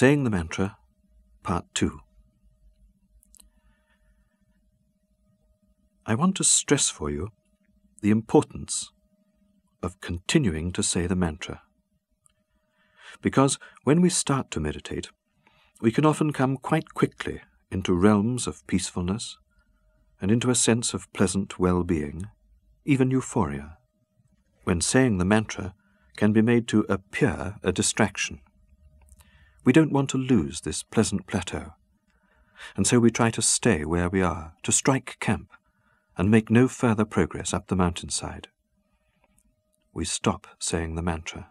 Saying the Mantra, Part 2. I want to stress for you the importance of continuing to say the mantra. Because when we start to meditate, we can often come quite quickly into realms of peacefulness and into a sense of pleasant well being, even euphoria, when saying the mantra can be made to appear a distraction. We don't want to lose this pleasant plateau, and so we try to stay where we are, to strike camp, and make no further progress up the mountainside. We stop saying the mantra.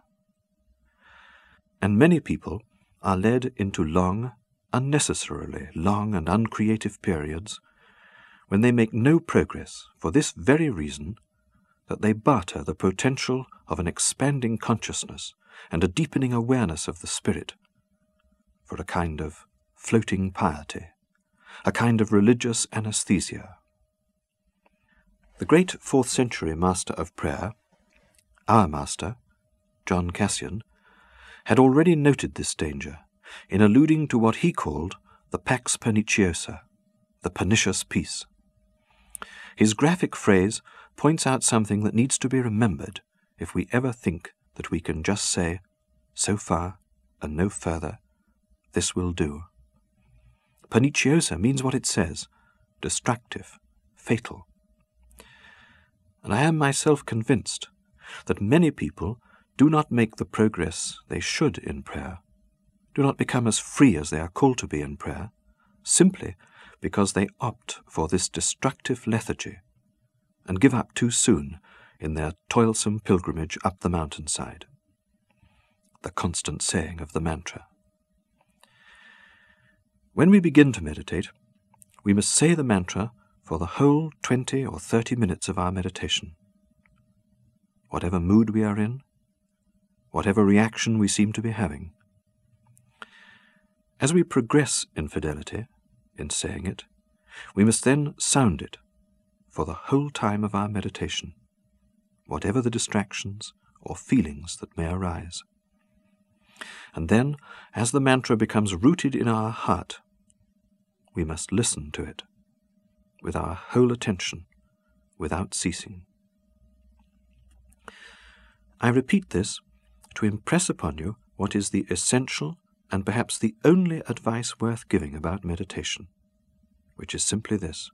And many people are led into long, unnecessarily long and uncreative periods when they make no progress for this very reason that they barter the potential of an expanding consciousness and a deepening awareness of the spirit for a kind of floating piety, a kind of religious anesthesia. The great fourth century master of prayer, our master, John Cassian, had already noted this danger in alluding to what he called the pax perniciosa, the pernicious peace. His graphic phrase points out something that needs to be remembered if we ever think that we can just say, so far and no further, this will do. Perniciosa means what it says destructive, fatal. And I am myself convinced that many people do not make the progress they should in prayer, do not become as free as they are called to be in prayer, simply because they opt for this destructive lethargy and give up too soon in their toilsome pilgrimage up the mountainside. The constant saying of the mantra. When we begin to meditate, we must say the mantra for the whole twenty or thirty minutes of our meditation. Whatever mood we are in, whatever reaction we seem to be having. As we progress in fidelity, in saying it, we must then sound it for the whole time of our meditation, whatever the distractions or feelings that may arise. And then, as the mantra becomes rooted in our heart, we must listen to it with our whole attention without ceasing. I repeat this to impress upon you what is the essential and perhaps the only advice worth giving about meditation, which is simply this.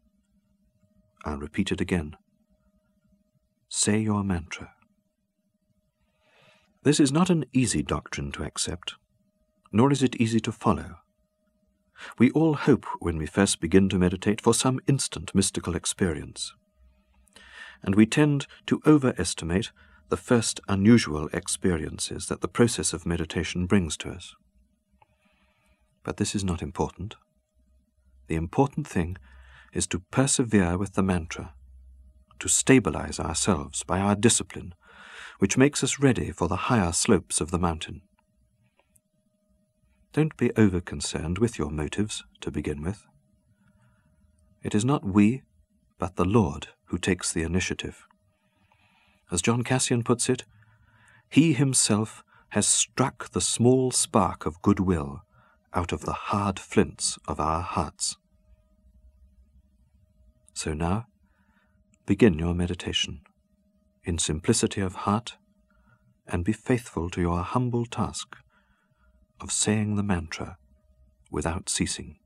I'll repeat it again. Say your mantra. This is not an easy doctrine to accept, nor is it easy to follow. We all hope when we first begin to meditate for some instant mystical experience. And we tend to overestimate the first unusual experiences that the process of meditation brings to us. But this is not important. The important thing is to persevere with the mantra, to stabilize ourselves by our discipline, which makes us ready for the higher slopes of the mountain. Don't be over concerned with your motives to begin with. It is not we, but the Lord who takes the initiative. As John Cassian puts it, He Himself has struck the small spark of goodwill out of the hard flints of our hearts. So now, begin your meditation in simplicity of heart and be faithful to your humble task of saying the mantra without ceasing.